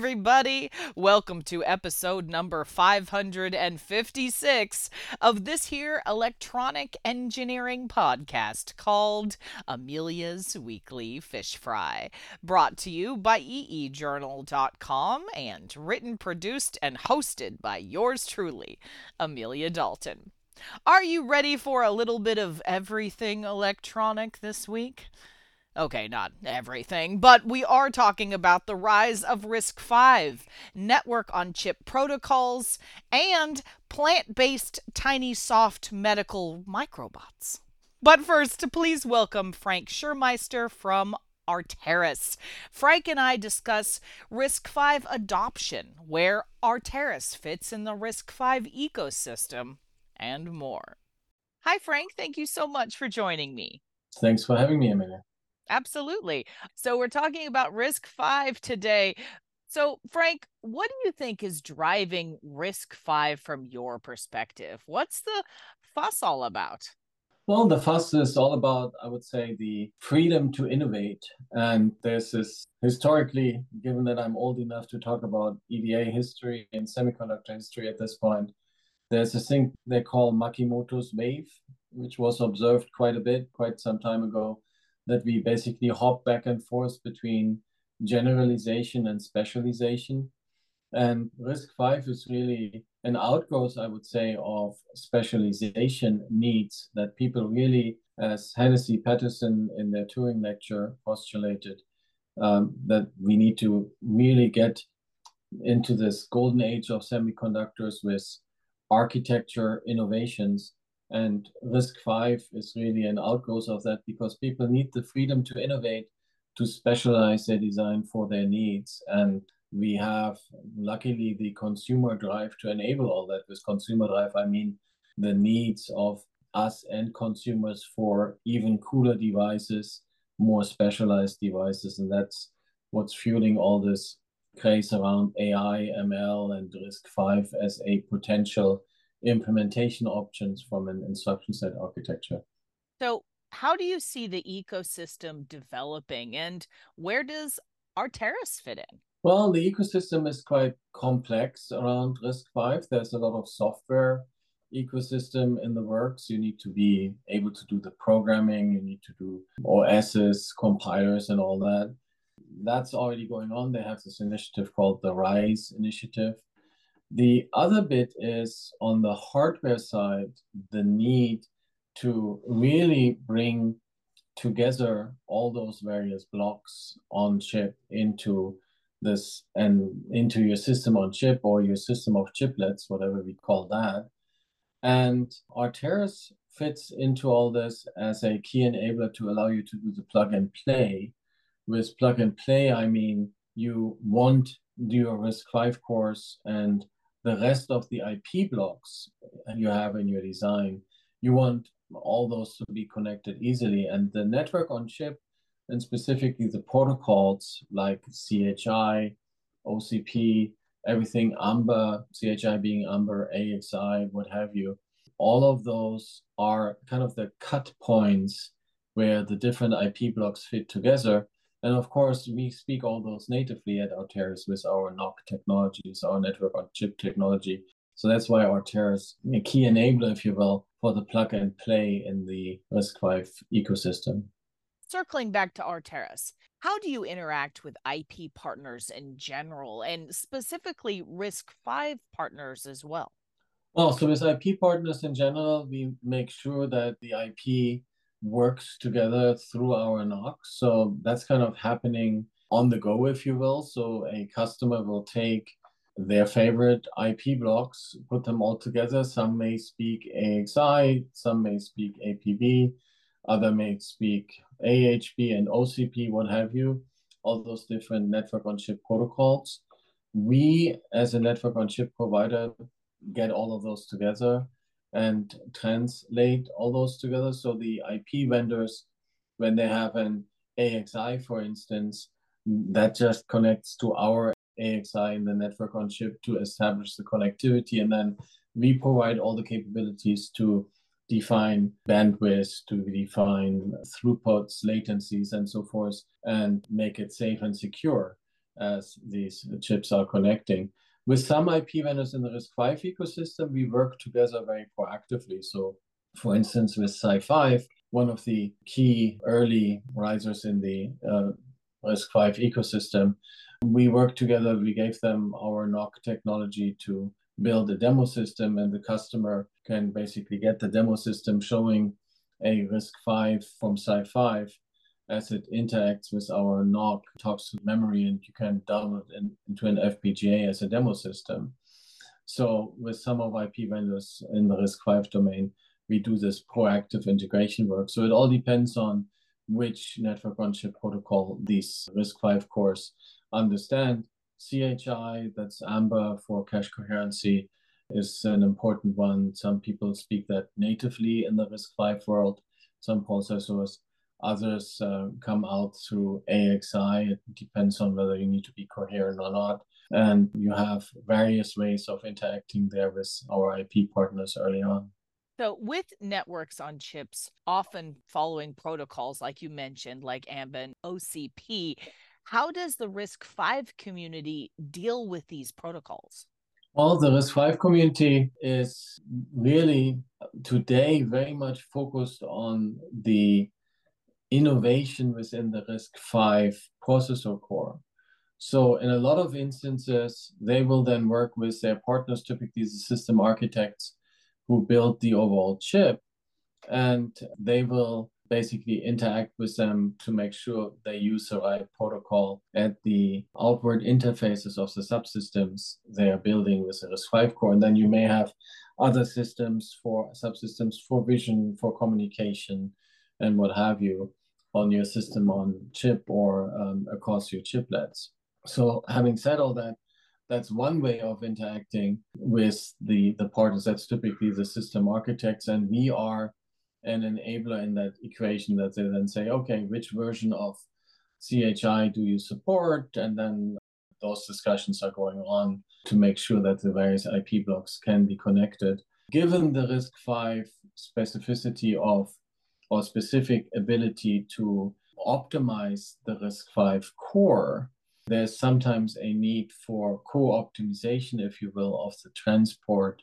everybody. Welcome to episode number 556 of this here electronic engineering podcast called Amelia's Weekly Fish Fry, brought to you by eejournal.com and written, produced, and hosted by yours truly, Amelia Dalton. Are you ready for a little bit of everything electronic this week? Okay, not everything, but we are talking about the rise of RISC-V, network on chip protocols, and plant based tiny soft medical microbots. But first, please welcome Frank Schirrmeister from Arteris. Frank and I discuss RISC-V adoption, where Arteris fits in the RISC-V ecosystem, and more. Hi, Frank. Thank you so much for joining me. Thanks for having me, Amelia. Absolutely. So we're talking about RISC-V today. So, Frank, what do you think is driving RISC-V from your perspective? What's the fuss all about? Well, the fuss is all about, I would say, the freedom to innovate. And there's this historically, given that I'm old enough to talk about EDA history and semiconductor history at this point, there's a thing they call Makimoto's wave, which was observed quite a bit, quite some time ago that we basically hop back and forth between generalization and specialization. And RISC-V is really an outgrowth, I would say, of specialization needs that people really, as Hennessy Patterson in their Turing lecture postulated, um, that we need to really get into this golden age of semiconductors with architecture innovations and RISC-V is really an outgrowth of that because people need the freedom to innovate, to specialize their design for their needs. And we have, luckily, the consumer drive to enable all that. With consumer drive, I mean the needs of us and consumers for even cooler devices, more specialized devices. And that's what's fueling all this craze around AI, ML, and RISC-V as a potential implementation options from an instruction set architecture. So, how do you see the ecosystem developing and where does Arteris fit in? Well, the ecosystem is quite complex around RISC-V. There's a lot of software ecosystem in the works. You need to be able to do the programming, you need to do OSs, compilers, and all that. That's already going on. They have this initiative called the RISE initiative, the other bit is on the hardware side, the need to really bring together all those various blocks on chip into this and into your system on chip or your system of chiplets, whatever we call that. And Arteris fits into all this as a key enabler to allow you to do the plug and play. With plug and play, I mean you want your RISC-V course and the rest of the IP blocks you have in your design, you want all those to be connected easily. And the network on chip, and specifically the protocols like CHI, OCP, everything AMBA, CHI being AMBA, AXI, what have you, all of those are kind of the cut points where the different IP blocks fit together. And of course, we speak all those natively at Arteris with our NoC technologies, our network on chip technology. So that's why Arteris, a key enabler, if you will, for the plug and play in the RISC-V ecosystem. Circling back to Arteris, how do you interact with IP partners in general and specifically RISC-V partners as well? Well, so with IP partners in general, we make sure that the IP works together through our NoC. So that's kind of happening on the go, if you will. So a customer will take their favorite IP blocks, put them all together. Some may speak AXI, some may speak APB, other may speak AHB and OCP, what have you, all those different network on chip protocols. We, as a network on chip provider, get all of those together and translate all those together. So the IP vendors, when they have an AXI, for instance, that just connects to our AXI in the network on chip to establish the connectivity. And then we provide all the capabilities to define bandwidth, to define throughputs, latencies, and so forth, and make it safe and secure. as these chips are connecting. With some IP vendors in the RISC-V ecosystem, we work together very proactively. So, for instance, with SiFive, one of the key early risers in the uh, RISC-V ecosystem, we worked together. We gave them our NOC technology to build a demo system, and the customer can basically get the demo system showing a RISC-V from SiFive as it interacts with our NOC, talks to memory, and you can download in, into an FPGA as a demo system. So with some of IP vendors in the RISC-V domain, we do this proactive integration work. So it all depends on which network on chip protocol these RISC-V cores understand. CHI, that's AMBA for cache coherency, is an important one. Some people speak that natively in the RISC-V world, some processors. Others uh, come out through AXI. It depends on whether you need to be coherent or not. And you have various ways of interacting there with our IP partners early on. So, with networks on chips, often following protocols like you mentioned, like AMBA and OCP, how does the RISC-V community deal with these protocols? Well, the RISC-V community is really today very much focused on the innovation within the RISC-V processor core. So in a lot of instances, they will then work with their partners, typically the system architects who build the overall chip, and they will basically interact with them to make sure they use the right protocol at the outward interfaces of the subsystems they are building with the RISC-V core. And then you may have other systems for subsystems for vision, for communication, and what have you on your system on chip or um, across your chiplets. So having said all that, that's one way of interacting with the, the partners. That's typically the system architects. And we are an enabler in that equation that they then say, okay, which version of CHI do you support? And then those discussions are going on to make sure that the various IP blocks can be connected. Given the RISC-V specificity of or specific ability to optimize the RISC-V core, there's sometimes a need for co-optimization, if you will, of the transport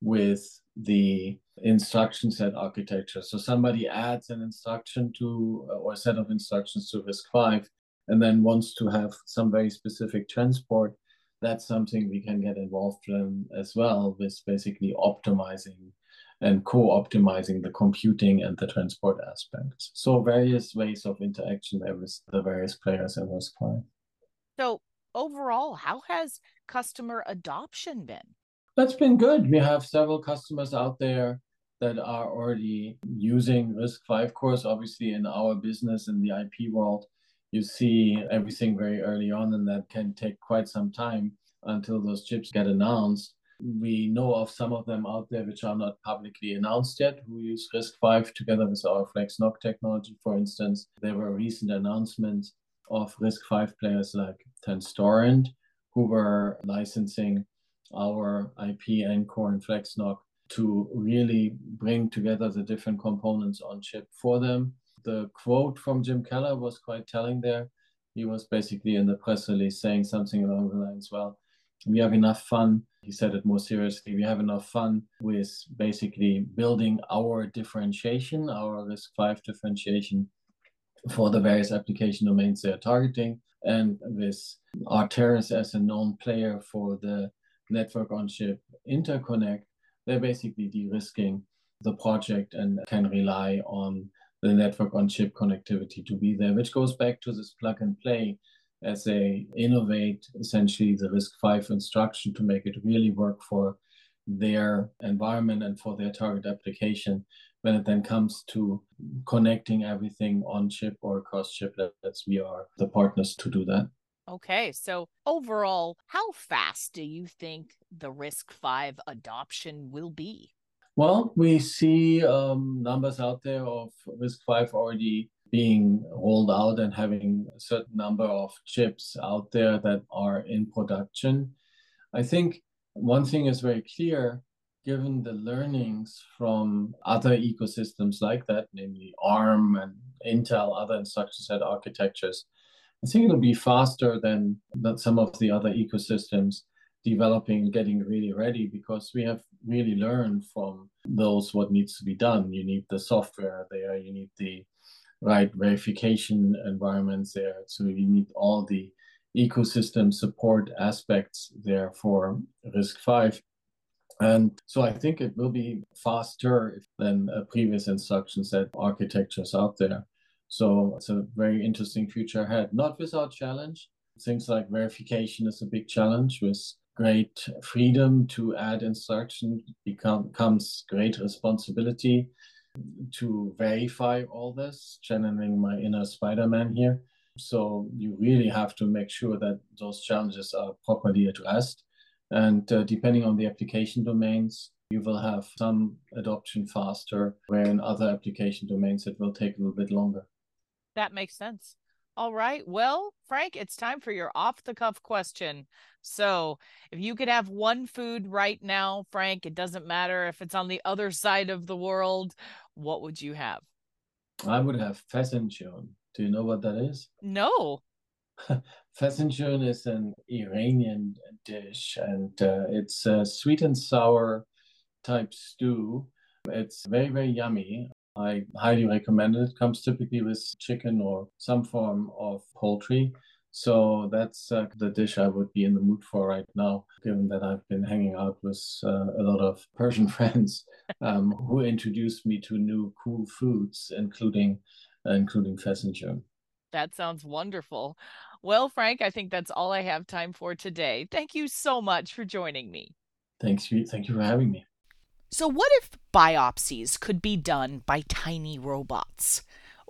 with the instruction set architecture. So somebody adds an instruction to or a set of instructions to RISC-V and then wants to have some very specific transport. That's something we can get involved in as well with basically optimizing and co-optimizing the computing and the transport aspects. So various ways of interaction there with the various players in RISC-V. So overall, how has customer adoption been? That's been good. We have several customers out there that are already using RISC-V Course. Obviously, in our business in the IP world, you see everything very early on, and that can take quite some time until those chips get announced. We know of some of them out there which are not publicly announced yet, who use RISC-V together with our FlexNoC technology, for instance. There were recent announcements of RISC-V players like Tenstorrent, who were licensing our IP Ncore and FlexNoC to really bring together the different components on chip for them. The quote from Jim Keller was quite telling there. He was basically in the press release saying something along the lines, well, we have enough fun. He said it more seriously. We have enough fun with basically building our differentiation, our RISC-V differentiation for the various application domains they're targeting, and with Arteris as a known player for the network on chip interconnect, they're basically de-risking the project and can rely on the network on chip connectivity to be there, which goes back to this plug and play as they innovate essentially the RISC-V instruction to make it really work for their environment and for their target application when it then comes to connecting everything on chip or across chiplets we are the partners to do that Okay, so overall, how fast do you think the RISC-V adoption will be? Well, we see um, numbers out there of risk five already being rolled out and having a certain number of chips out there that are in production. I think one thing is very clear given the learnings from other ecosystems like that, namely ARM and Intel, other instruction set architectures, I think it'll be faster than, than some of the other ecosystems developing, getting really ready because we have really learned from those what needs to be done. You need the software there, you need the right verification environments there. So you need all the ecosystem support aspects there for RISC-V. And so I think it will be faster than previous instruction set architectures out there. So it's a very interesting future ahead, not without challenge. Things like verification is a big challenge with great freedom to add instruction become, becomes great responsibility to verify all this, channeling my inner Spider-Man here. So you really have to make sure that those challenges are properly addressed. And uh, depending on the application domains, you will have some adoption faster, where in other application domains it will take a little bit longer. That makes sense. All right. Well, Frank, it's time for your off the cuff question. So, if you could have one food right now, Frank, it doesn't matter if it's on the other side of the world, what would you have? I would have fesenjoon. Do you know what that is? No. fesenjoon is an Iranian dish, and uh, it's a sweet and sour type stew. It's very, very yummy. I highly recommend it. it. Comes typically with chicken or some form of poultry. So that's uh, the dish I would be in the mood for right now, given that I've been hanging out with uh, a lot of Persian friends um, who introduced me to new cool foods, including uh, including fesenjoon. That sounds wonderful. Well, Frank, I think that's all I have time for today. Thank you so much for joining me. Thanks, thank you for having me. So, what if biopsies could be done by tiny robots,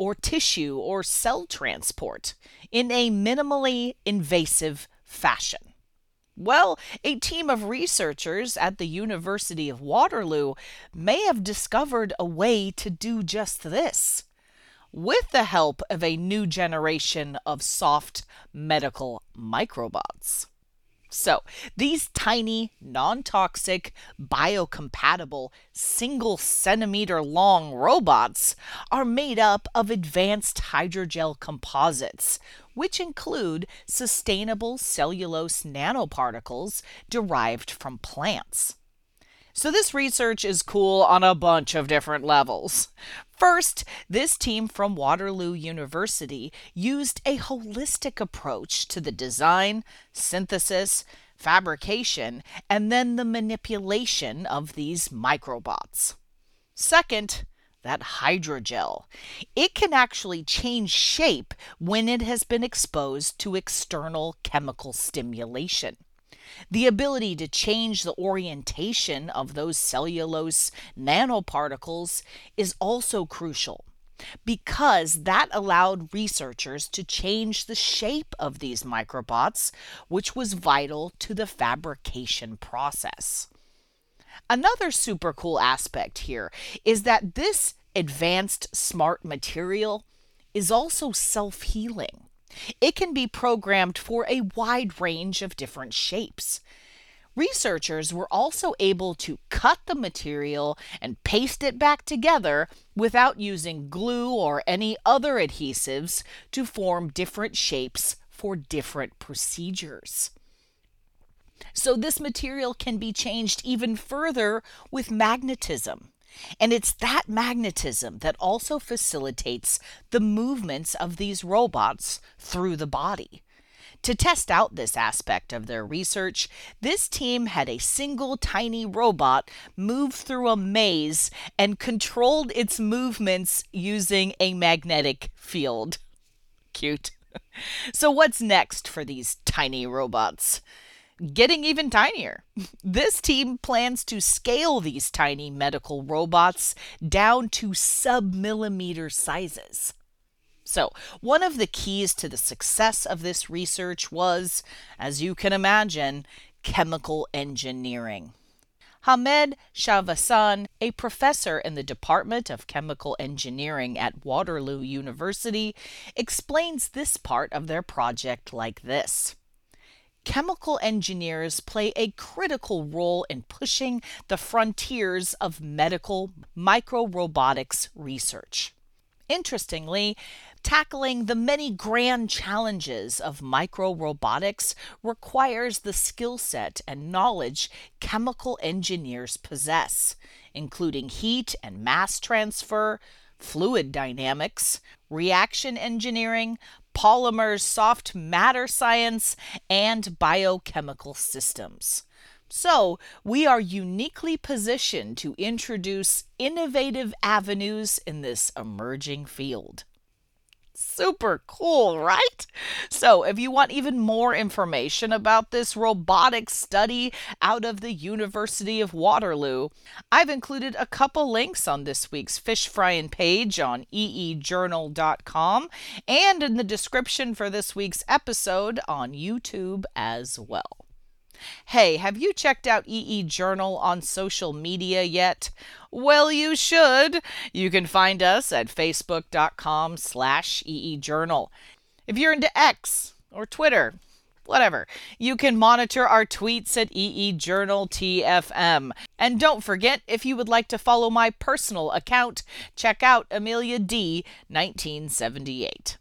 or tissue or cell transport in a minimally invasive fashion? Well, a team of researchers at the University of Waterloo may have discovered a way to do just this. With the help of a new generation of soft medical microbots. So, these tiny, non toxic, biocompatible, single centimeter long robots are made up of advanced hydrogel composites, which include sustainable cellulose nanoparticles derived from plants. So, this research is cool on a bunch of different levels. First, this team from Waterloo University used a holistic approach to the design, synthesis, fabrication, and then the manipulation of these microbots. Second, that hydrogel. It can actually change shape when it has been exposed to external chemical stimulation. The ability to change the orientation of those cellulose nanoparticles is also crucial because that allowed researchers to change the shape of these microbots, which was vital to the fabrication process. Another super cool aspect here is that this advanced smart material is also self healing. It can be programmed for a wide range of different shapes. Researchers were also able to cut the material and paste it back together without using glue or any other adhesives to form different shapes for different procedures. So, this material can be changed even further with magnetism. And it's that magnetism that also facilitates the movements of these robots through the body. To test out this aspect of their research, this team had a single tiny robot move through a maze and controlled its movements using a magnetic field. Cute. so, what's next for these tiny robots? Getting even tinier. This team plans to scale these tiny medical robots down to sub millimeter sizes. So, one of the keys to the success of this research was, as you can imagine, chemical engineering. Hamed Shahsavan, a professor in the Department of Chemical Engineering at Waterloo University, explains this part of their project like this chemical engineers play a critical role in pushing the frontiers of medical microrobotics research. Interestingly, Tackling the many grand challenges of micro robotics requires the skill set and knowledge chemical engineers possess, including heat and mass transfer, fluid dynamics, reaction engineering, polymers, soft matter science, and biochemical systems. So, we are uniquely positioned to introduce innovative avenues in this emerging field. Super cool, right? So, if you want even more information about this robotic study out of the University of Waterloo, I've included a couple links on this week's fish frying page on eejournal.com and in the description for this week's episode on YouTube as well. Hey, have you checked out EE Journal on social media yet? Well, you should. You can find us at facebook.com slash eejournal. If you're into X or Twitter, whatever, you can monitor our tweets at EE Journal TFM. And don't forget, if you would like to follow my personal account, check out Amelia D 1978.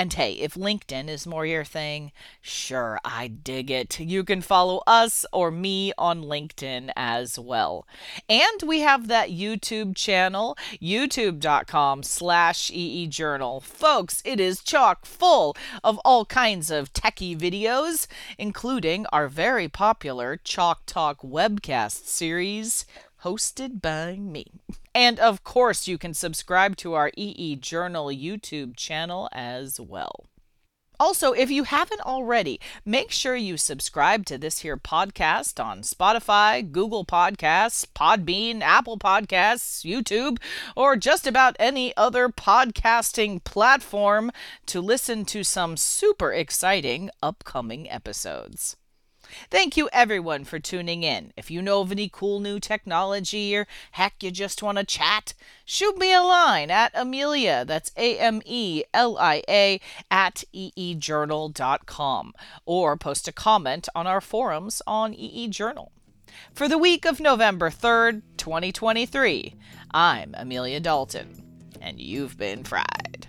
And hey, if LinkedIn is more your thing, sure, I dig it. You can follow us or me on LinkedIn as well. And we have that YouTube channel, youtube.com slash eejournal. Folks, it is chock full of all kinds of techie videos, including our very popular Chalk Talk webcast series, hosted by me. And of course, you can subscribe to our EE Journal YouTube channel as well. Also, if you haven't already, make sure you subscribe to this here podcast on Spotify, Google Podcasts, Podbean, Apple Podcasts, YouTube, or just about any other podcasting platform to listen to some super exciting upcoming episodes. Thank you everyone for tuning in. If you know of any cool new technology or heck you just want to chat, shoot me a line at Amelia, that's A M E L I A, at eejournal.com, or post a comment on our forums on EE Journal. For the week of November 3rd, 2023, I'm Amelia Dalton, and you've been fried.